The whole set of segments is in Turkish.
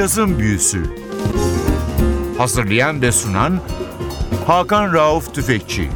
Cazın Büyüsü Hazırlayan ve sunan Hakan Rauf Tüfekçi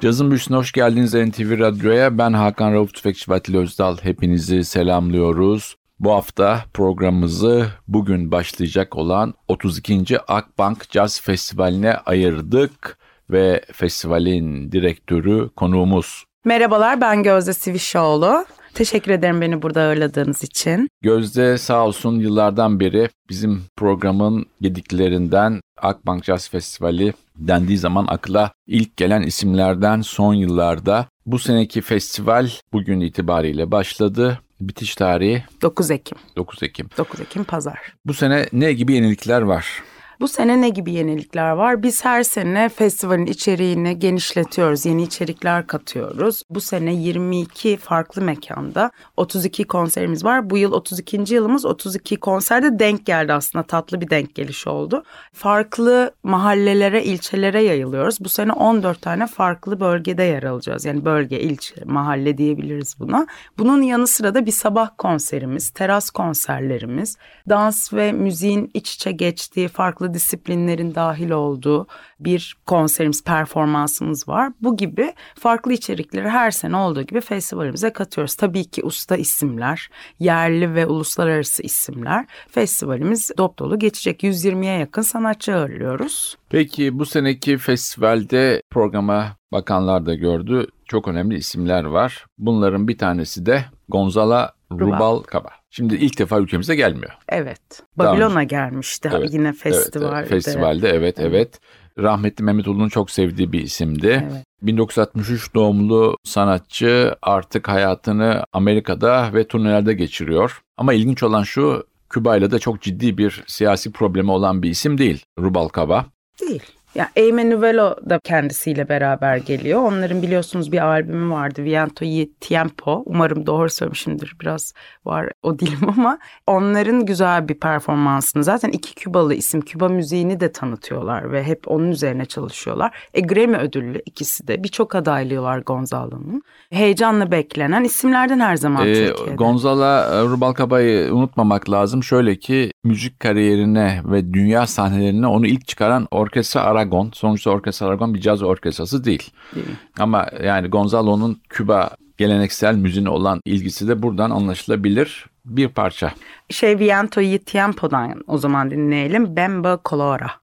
Cazın Büyüsü'ne hoş geldiniz NTV Radyo'ya. Ben Hakan Rauf Tüfekçi ve Atilla Özdal. Hepinizi selamlıyoruz. Bu hafta programımızı bugün başlayacak olan 32. Akbank Jazz Festivali'ne ayırdık ve festivalin direktörü konuğumuz. Merhabalar ben Gözde Sivişoğlu. Teşekkür ederim beni burada ağırladığınız için. Gözde sağ olsun yıllardan beri bizim programın yediklerinden Akbank Jazz Festivali dendiği zaman akla ilk gelen isimlerden son yıllarda. Bu seneki festival bugün itibariyle başladı. Bitiş tarihi 9 Ekim. 9 Ekim. 9 Ekim pazar. Bu sene ne gibi yenilikler var? Bu sene ne gibi yenilikler var? Biz her sene festivalin içeriğini genişletiyoruz, yeni içerikler katıyoruz. Bu sene 22 farklı mekanda 32 konserimiz var. Bu yıl 32. yılımız 32 konserde denk geldi aslında tatlı bir denk geliş oldu. Farklı mahallelere, ilçelere yayılıyoruz. Bu sene 14 tane farklı bölgede yer alacağız. Yani bölge, ilçe, mahalle diyebiliriz buna. Bunun yanı sıra da bir sabah konserimiz, teras konserlerimiz, dans ve müziğin iç içe geçtiği farklı disiplinlerin dahil olduğu bir konserimiz, performansımız var. Bu gibi farklı içerikleri her sene olduğu gibi festivalimize katıyoruz. Tabii ki usta isimler, yerli ve uluslararası isimler. Festivalimiz dop dolu geçecek. 120'ye yakın sanatçı ağırlıyoruz. Peki bu seneki festivalde programa bakanlar da gördü. Çok önemli isimler var. Bunların bir tanesi de Gonzala Rubalcaba. Şimdi ilk defa ülkemize gelmiyor. Evet. Babilon'a gelmişti Evet, yine festivalde. Evet, festivalde evet evet. Rahmetli Mehmet Ulu'nun çok sevdiği bir isimdi. Evet. 1963 doğumlu sanatçı artık hayatını Amerika'da ve turnelerde geçiriyor. Ama ilginç olan şu Küba ile de çok ciddi bir siyasi problemi olan bir isim değil Rubalcaba. Değil. Ya Eymen Nuvelo da kendisiyle beraber geliyor. Onların biliyorsunuz bir albümü vardı. Viento y Tiempo. Umarım doğru söylemişimdir. Biraz var o dilim ama onların güzel bir performansını. Zaten iki Kübalı isim Küba müziğini de tanıtıyorlar ve hep onun üzerine çalışıyorlar. E Grammy ödüllü ikisi de. Birçok adaylığı var Gonzalo'nun. Heyecanla beklenen isimlerden her zaman Ee, Türkiye'de. Gonzala Rubalcaba'yı unutmamak lazım. Şöyle ki müzik kariyerine ve dünya sahnelerine onu ilk çıkaran Orkestra Aragon. Sonuçta Orkestra Aragon bir caz orkestrası değil. Değil. Ama yani Gonzalo'nun Küba geleneksel müziğine olan ilgisi de buradan anlaşılabilir bir parça. Şey Viento y Tiempo'dan o zaman dinleyelim. Bemba Colora.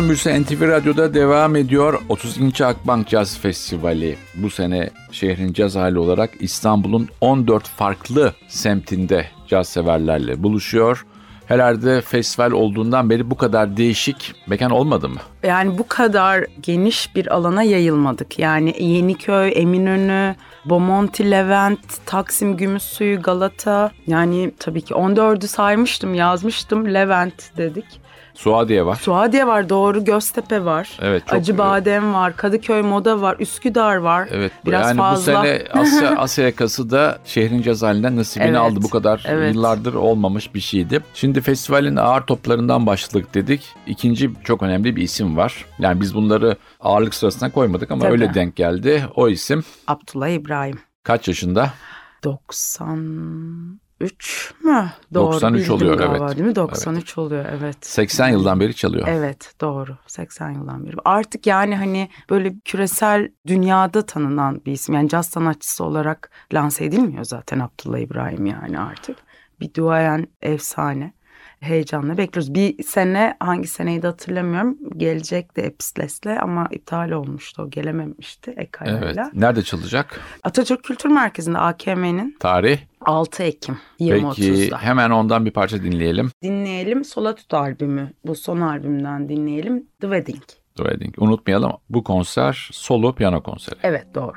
Cazın Büyüsü NTV Radyo'da devam ediyor. 32. Akbank Caz Festivali bu sene şehrin caz hali olarak İstanbul'un 14 farklı semtinde caz severlerle buluşuyor. Herhalde festival olduğundan beri bu kadar değişik mekan olmadı mı? Yani bu kadar geniş bir alana yayılmadık. Yani Yeniköy, Eminönü, Bomonti, Levent, Taksim, Gümüşsuyu, Galata. Yani tabii ki 14'ü saymıştım, yazmıştım. Levent dedik. Suadiye var. Suadiye var doğru, Göztepe var. Evet, çok- Acıbadem var, Kadıköy Moda var, Üsküdar var. Evet Biraz yani fazla. bu sene Asya, Asya yakası da şehrin caz halinden nasibini Evet, aldı. Bu kadar evet. yıllardır olmamış bir şeydi. Şimdi festivalin ağır toplarından başladık dedik. İkinci çok önemli bir isim var. Yani biz bunları ağırlık sırasına koymadık ama Tabii. öyle denk geldi. O isim Abdullah İbrahim. kaç yaşında? 93 mü? 93 bildim oluyor, galiba, evet. Değil mi? 93 oluyor evet. 80 yıldan beri çalıyor. Evet doğru 80 yıldan beri. Artık yani hani böyle küresel dünyada tanınan bir isim. Yani caz sanatçısı olarak lanse edilmiyor zaten Abdullah İbrahim yani artık. Bir duayen efsane. Heyecanla bekliyoruz. Bir sene hangi seneyi de hatırlamıyorum. Gelecekti Episles'le ama iptal olmuştu. O gelememişti Evet. Ekaya'yla. Nerede çalacak? Atatürk Kültür Merkezi'nde AKM'nin Tarih. 6 Ekim Peki 20.30'da. hemen ondan bir parça dinleyelim. Dinleyelim Solatut albümü. Bu son albümden dinleyelim. The Wedding. The Wedding. Unutmayalım bu konser solo piyano konseri. Evet doğru.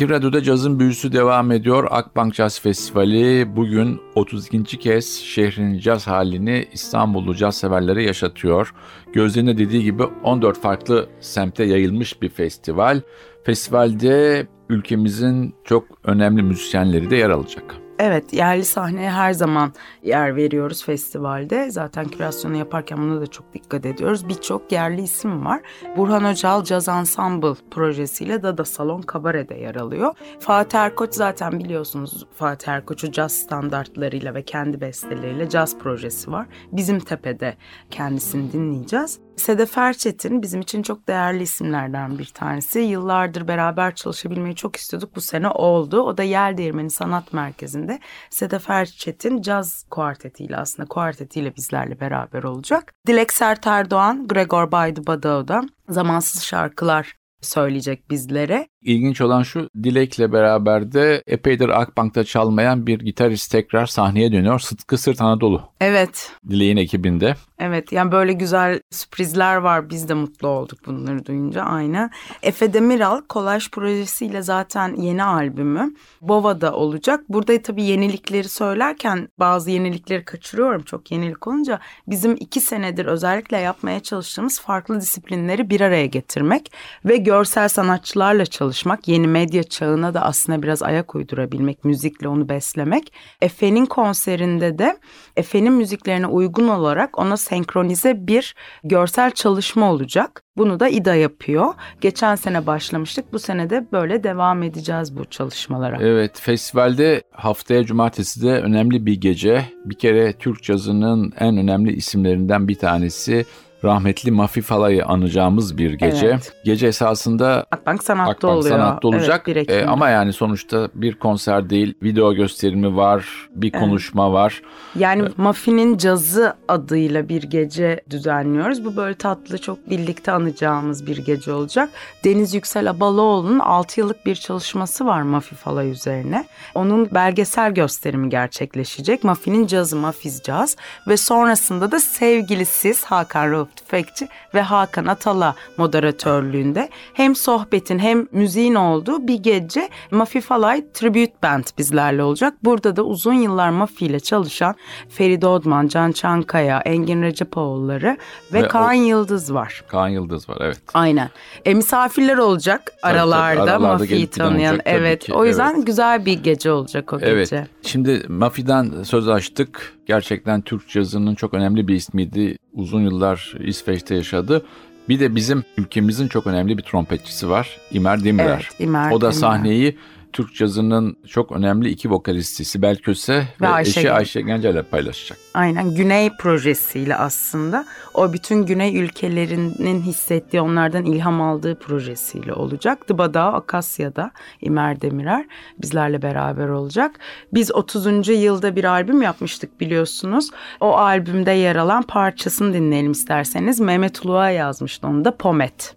NTV Radyo'da cazın büyüsü devam ediyor. Akbank Caz Festivali bugün 32. kez şehrin caz halini İstanbullu caz severlere yaşatıyor. Gözlerine dediği gibi 14 farklı semte yayılmış bir festival. Festivalde ülkemizin çok önemli müzisyenleri de yer alacak. Evet yerli sahneye her zaman yer veriyoruz festivalde. Zaten kürasyonu yaparken buna da çok dikkat ediyoruz. Birçok yerli isim var. Burhan Öcal Jazz Ensemble projesiyle Dada Salon Kabare'de yer alıyor. Fatih Erkoç zaten biliyorsunuz Fatih Erkoç'u caz standartlarıyla ve kendi besteleriyle caz projesi var. Bizim Tepe'de kendisini dinleyeceğiz. Sedef Erçetin bizim için çok değerli isimlerden bir tanesi. Yıllardır beraber çalışabilmeyi çok istiyorduk. Bu sene oldu. O da Yel Değirmeni Sanat Merkezi'nde Sedef Erçetin caz kuartetiyle aslında kuartetiyle bizlerle beraber olacak. Dilek Sert Erdoğan, Gregor Baydı Badao'da zamansız şarkılar söyleyecek bizlere. İlginç olan şu Dilek'le beraber de epeydir Akbank'ta çalmayan bir gitarist tekrar sahneye dönüyor. Sıtkı Sırt Anadolu. Evet. Dilek'in ekibinde. Evet yani böyle güzel sürprizler var. Biz de mutlu olduk bunları duyunca aynı. Efe Demiral kolaj projesiyle zaten yeni albümü Bova'da olacak. Burada tabii yenilikleri söylerken bazı yenilikleri kaçırıyorum çok yenilik olunca. Bizim iki senedir özellikle yapmaya çalıştığımız farklı disiplinleri bir araya getirmek ve görsel sanatçılarla çalışmak. Yeni medya çağına da aslında biraz ayak uydurabilmek, müzikle onu beslemek. Efe'nin konserinde de Efe'nin müziklerine uygun olarak ona senkronize bir görsel çalışma olacak. Bunu da İDA yapıyor. Geçen sene başlamıştık. Bu sene de böyle devam edeceğiz bu çalışmalara. Evet, festivalde haftaya cumartesi de önemli bir gece. Bir kere Türk cazının en önemli isimlerinden bir tanesi rahmetli Mafi Fala'yı anacağımız bir gece. Evet. Gece esasında Akbank Sanat'ta Akbank oluyor. Sanat'ta olacak. Evet, bir Ee, ama yani sonuçta bir konser değil, video gösterimi var, bir konuşma var. Yani Maffin'in Cazı adıyla bir gece düzenliyoruz. Bu böyle tatlı çok birlikte anacağımız bir gece olacak. Deniz Yüksel Abaloğlu'nun 6 yıllık bir çalışması var Mafi Falay üzerine. Onun belgesel gösterimi gerçekleşecek. Maffin'in Cazı, Mafiz Caz ve sonrasında da sevgili siz Hakan Rauf Tüfekçi ve Hakan Atala moderatörlüğünde hem sohbetin hem müziğin olduğu bir gece Mafi Falay Tribute Band bizlerle olacak. Burada da uzun yıllar Mafi ile çalışan Feride Odman, Can Çankaya, Engin Recepoğulları ve, Ve o- Kaan Yıldız var. Kaan Yıldız var evet. Aynen. E, misafirler olacak tabii, aralarda, aralarda Mafi'yi tanıyan. olacak tabii evet. ki, O yüzden evet. güzel bir gece olacak o Evet. gece. Şimdi Mafi'den söz açtık. Gerçekten Türk cazının çok önemli bir ismiydi. Uzun yıllar İsveç'te yaşadı. Bir de bizim ülkemizin çok önemli bir trompetçisi var. İmer Demirer. Evet, İmer o da Demirer. sahneyi Türk cazının çok önemli iki vokalisti Sibel Köse ve, Ayşe eşi Gen- Ayşe Gencel'le paylaşacak. Aynen Güney projesiyle aslında o bütün Güney ülkelerinin hissettiği onlardan ilham aldığı projesiyle olacak. Dıbada Akasya'da İmer Demirer bizlerle beraber olacak. Biz 30. yılda bir albüm yapmıştık biliyorsunuz. O albümde yer alan parçasını dinleyelim isterseniz. Mehmet Uluğa yazmıştı onu da Pomet.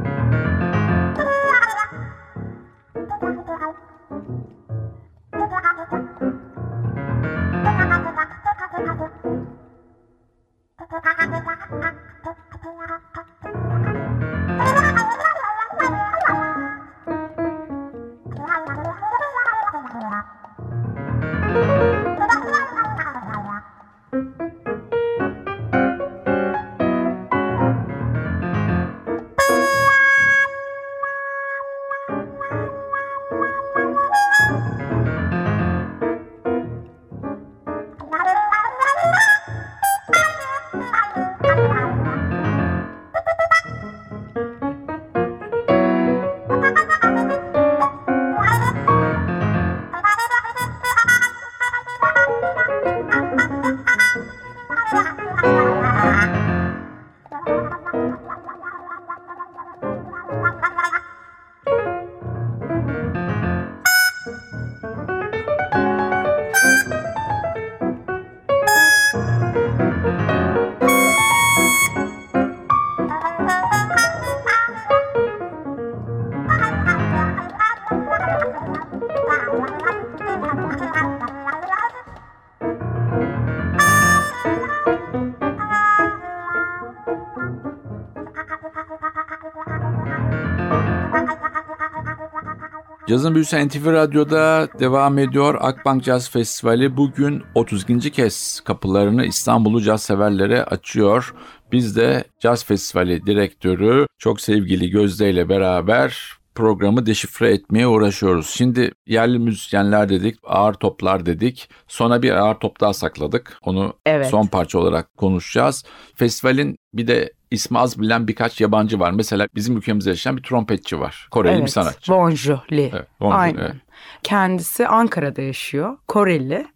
Cazın Büyüsü NTV Radyo'da devam ediyor. Akbank Caz Festivali bugün 32. kez kapılarını İstanbul'u caz severlere açıyor. Biz de Caz Festivali direktörü çok sevgili Gözde ile beraber programı deşifre etmeye uğraşıyoruz. Şimdi yerli müzisyenler dedik, ağır toplar dedik. Sonra bir ağır top daha sakladık. Onu Evet. son parça olarak konuşacağız. Festivalin bir de ismi az bilinen birkaç yabancı var. Mesela bizim ülkemizde yaşayan bir trompetçi var. Koreli bir sanatçı. Bonjour Lee. Evet, Bonjour, Aynen. evet. Kendisi Ankara'da yaşıyor. Koreli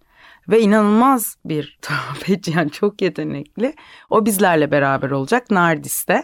ve inanılmaz bir trompetçi yani çok yetenekli. O bizlerle beraber olacak Nardis'te.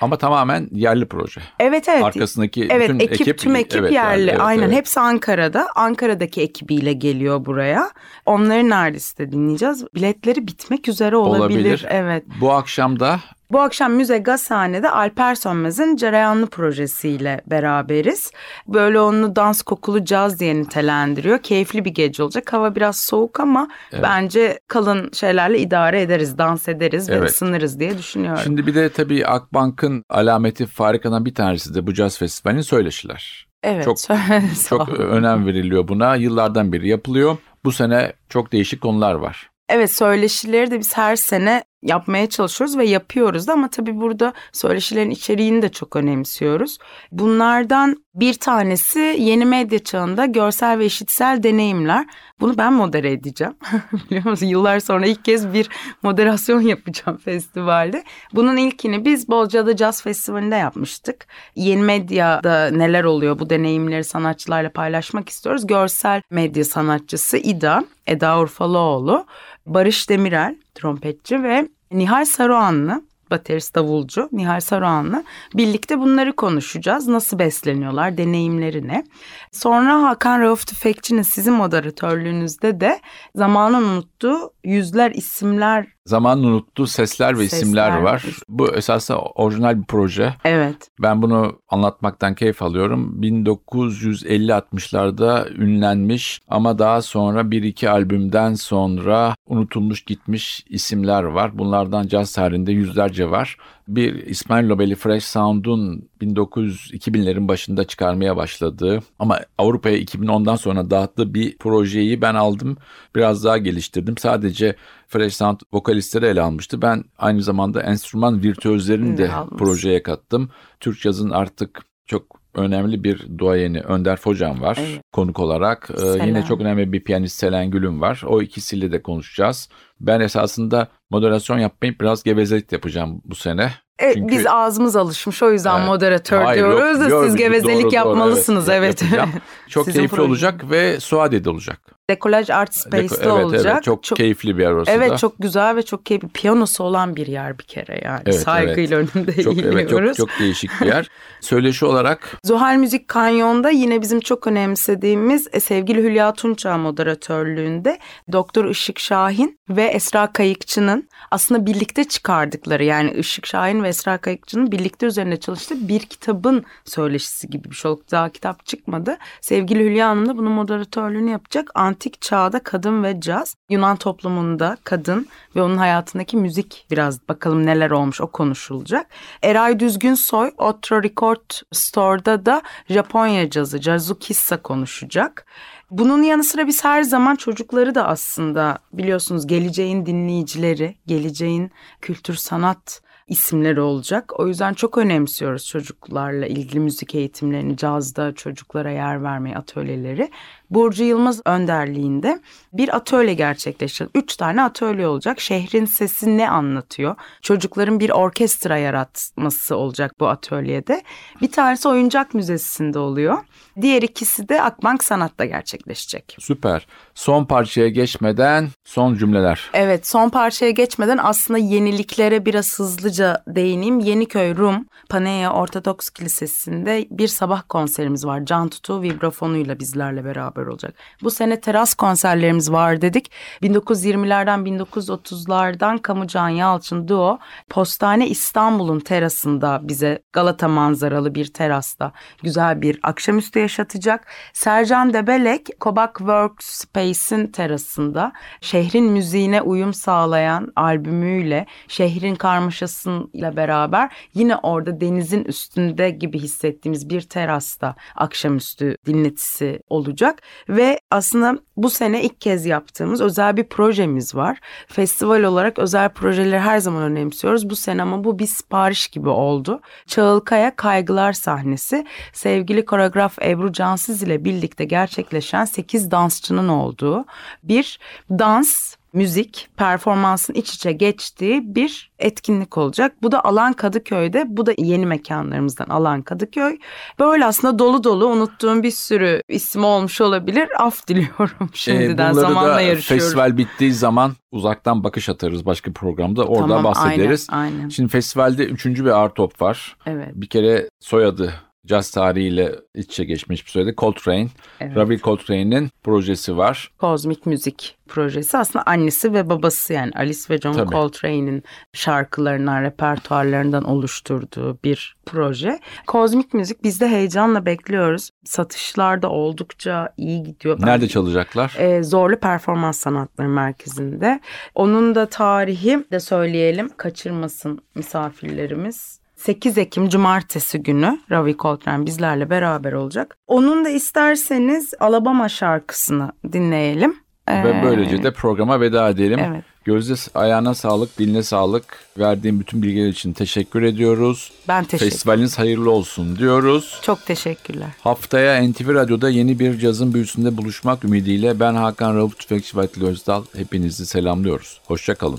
Ama tamamen yerli proje. Evet evet. Arkasındaki Evet bütün ekip, ekip, tüm ekip evet, yerli. evet, Aynen evet. hepsi Ankara'da. Ankara'daki ekibiyle geliyor buraya. Onları Nardis'te dinleyeceğiz. Biletleri bitmek üzere olabilir. Olabilir. Evet. Bu akşam da Bu akşam Müze Gazhane'de Alper Sönmez'in Cereyanlı projesiyle beraberiz. Böyle onu dans kokulu caz diye nitelendiriyor. Keyifli bir gece olacak. Hava biraz soğuk ama bence kalın şeylerle idare ederiz, dans ederiz ve Evet. ısınırız diye düşünüyorum. şimdi bir de tabii Akbank'ın alameti farikadan bir tanesi de bu caz festivalinin söyleşiler. evet. çok- Çok önem veriliyor buna. Yıllardan beri yapılıyor. Bu sene çok değişik konular var. Evet söyleşileri de biz her sene yapmaya çalışıyoruz ve yapıyoruz da ama tabii burada söyleşilerin içeriğini de çok önemsiyoruz. Bunlardan bir tanesi yeni medya çağında görsel ve işitsel deneyimler. Bunu ben modere edeceğim. Biliyor musun? Yıllar sonra ilk kez bir moderasyon yapacağım festivalde. Bunun ilkini biz Bolca'da Jazz Festivali'nde yapmıştık. Yeni medyada neler oluyor bu deneyimleri sanatçılarla paylaşmak istiyoruz. Görsel medya sanatçısı İda, Eda Urfalıoğlu, Barış Demirel, trompetçi ve Nihal Saruhanlı, baterist davulcu Nihal Saruhanlı. Birlikte bunları konuşacağız. Nasıl besleniyorlar, deneyimleri ne? Sonra Hakan Rauf Tüfekçi'nin sizin moderatörlüğünüzde de zamanın unuttuğu yüzler, isimler. Zamanın unuttuğu sesler ve Sesler isimler var. Bu esasında orijinal bir proje. Evet, Ben bunu anlatmaktan keyif alıyorum. 1950-60'larda ünlenmiş ama daha sonra bir iki albümden sonra unutulmuş gitmiş isimler var. Bunlardan caz tarihinde yüzlerce var. Bir İsmail Nobel'i Fresh Sound'un 1900-2000'lerin başında çıkarmaya başladığı ama Avrupa'ya 2010'dan sonra dağıttığı bir projeyi ben aldım. Biraz daha geliştirdim. Sadece Fresh Sound vokalistleri ele almıştı. Ben aynı zamanda enstrüman virtüözlerini de Almışsın. projeye kattım. Türk cazın artık çok önemli bir duayeni Önder Focan var Evet. konuk olarak. Ee, Selen. yine çok önemli bir piyanist Selen Gül'üm var. O ikisiyle de konuşacağız. Ben esasında moderasyon yapmayıp biraz gevezelik yapacağım bu sene. Evet, Çünkü- biz ağzımız alışmış o yüzden Evet. moderatör Hayır, yok, diyoruz da yok, siz doğru, gevezelik doğru, yapmalısınız evet. yapacağım. Çok Sizin keyifli proje. olacak ve Suadiye'de olacak. Dekolaj Art Deko- Space'te evet, olacak. Evet, çok, keyifli bir yer orası Evet da. çok güzel ve çok keyifli. Piyanosu olan bir yer bir kere yani. Evet, Saygıyla önünde çok, evet, eğiliyoruz. çok, çok değişik bir yer. Söyleşi olarak Zuhal Müzik Kanyon'da yine bizim çok önemsediğimiz e, sevgili Hülya Tunçağ moderatörlüğünde Doktor Işık Şahin ve Esra Kayıkçı'nın aslında birlikte çıkardıkları yani Işık Şahin ve Esra Kayıkçı'nın birlikte üzerine çalıştığı bir kitabın söyleşisi gibi bir şey oldu. Daha kitap çıkmadı. Sevgili Hülya Hanım da bunun moderatörlüğünü yapacak. Antik çağda kadın ve caz, Yunan toplumunda kadın ve onun hayatındaki müzik biraz bakalım neler olmuş o konuşulacak. Eray Düzgünsoy Otro Record Store'da da Japonya cazı, Jazukissa konuşacak. Bunun yanı sıra biz her zaman çocukları da aslında biliyorsunuz geleceğin dinleyicileri, geleceğin kültür sanat isimleri olacak. O yüzden çok önemsiyoruz çocuklarla ilgili müzik eğitimlerini, cazda çocuklara yer vermeyi, atölyeleri. Burcu Yılmaz önderliğinde bir atölye gerçekleştirecek. Üç tane atölye olacak. Şehrin sesi ne anlatıyor? Çocukların bir orkestra yaratması olacak bu atölyede. Bir tanesi oyuncak müzesinde oluyor. Diğer ikisi de Akbank Sanat'ta gerçekleşecek. süper. Son parçaya geçmeden son cümleler. Evet son parçaya geçmeden aslında yeniliklere biraz hızlıca değineyim. Yeniköy Rum Panea Ortodoks Kilisesi'nde bir sabah konserimiz var. Can Tutu vibrafonuyla bizlerle beraber olacak. Bu sene teras konserlerimiz var dedik. 1920'lerden 1930'lardan Kamucan Yalçın Duo Postane İstanbul'un terasında bize Galata manzaralı bir terasta güzel bir akşamüstü yaşatacak. Sercan Debelek Kobak Workspace'in terasında şehrin müziğine uyum sağlayan albümüyle şehrin karmaşası dansıyla beraber yine orada denizin üstünde gibi hissettiğimiz bir terasta akşamüstü dinletisi olacak. Ve aslında bu sene ilk kez yaptığımız özel bir projemiz var. Festival olarak özel projeleri her zaman önemsiyoruz. Bu sene ama bu bir sipariş gibi oldu. Çağılkaya Kaygılar sahnesi sevgili koreograf Ebru Cansız ile birlikte gerçekleşen 8 dansçının olduğu bir dans müzik performansın iç içe geçtiği bir etkinlik olacak. Bu da Alan Kadıköy'de. Bu da yeni mekanlarımızdan Alan Kadıköy. Böyle aslında dolu dolu unuttuğum bir sürü isim olmuş olabilir. Af diliyorum şimdiden Ee, zamanla da yarışıyorum. Festival bittiği zaman uzaktan bakış atarız başka programda. Orada Tamam, bahsederiz. Aynen, aynen. Şimdi festivalde üçüncü bir art top var. Evet, Bir kere soyadı caz tarihiyle iç içe geçmiş bir soyadı. Coltrane. evet. Ravi Coltrane'in projesi var. Kozmik Müzik projesi aslında annesi ve babası yani Alice ve John Tabii. Coltrane'in şarkılarından, repertuarlarından oluşturduğu bir proje. Kozmik Müzik biz de heyecanla bekliyoruz. Satışlar da oldukça iyi gidiyor. Nerede çalacaklar? e, Zorlu Performans Sanatları Merkezi'nde. Onun da tarihi de söyleyelim kaçırmasın misafirlerimiz. 8 Ekim Cumartesi günü Ravi Coltrane bizlerle beraber olacak. Onun da isterseniz Alabama şarkısını dinleyelim. Ve Ee, böylece de programa veda edelim. Evet. Gözde ayağına sağlık, diline sağlık. Verdiğim bütün bilgiler için teşekkür ediyoruz. Ben teşekkür Festivaliniz hayırlı olsun diyoruz. Çok teşekkürler. Haftaya NTV Radyo'da yeni bir cazın büyüsünde buluşmak ümidiyle ben Hakan Rauf Tüfekçi ve Atilla Özdal hepinizi selamlıyoruz. Hoşçakalın.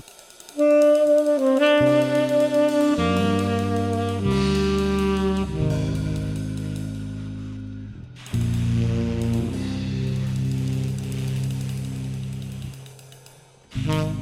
Mm-hmm.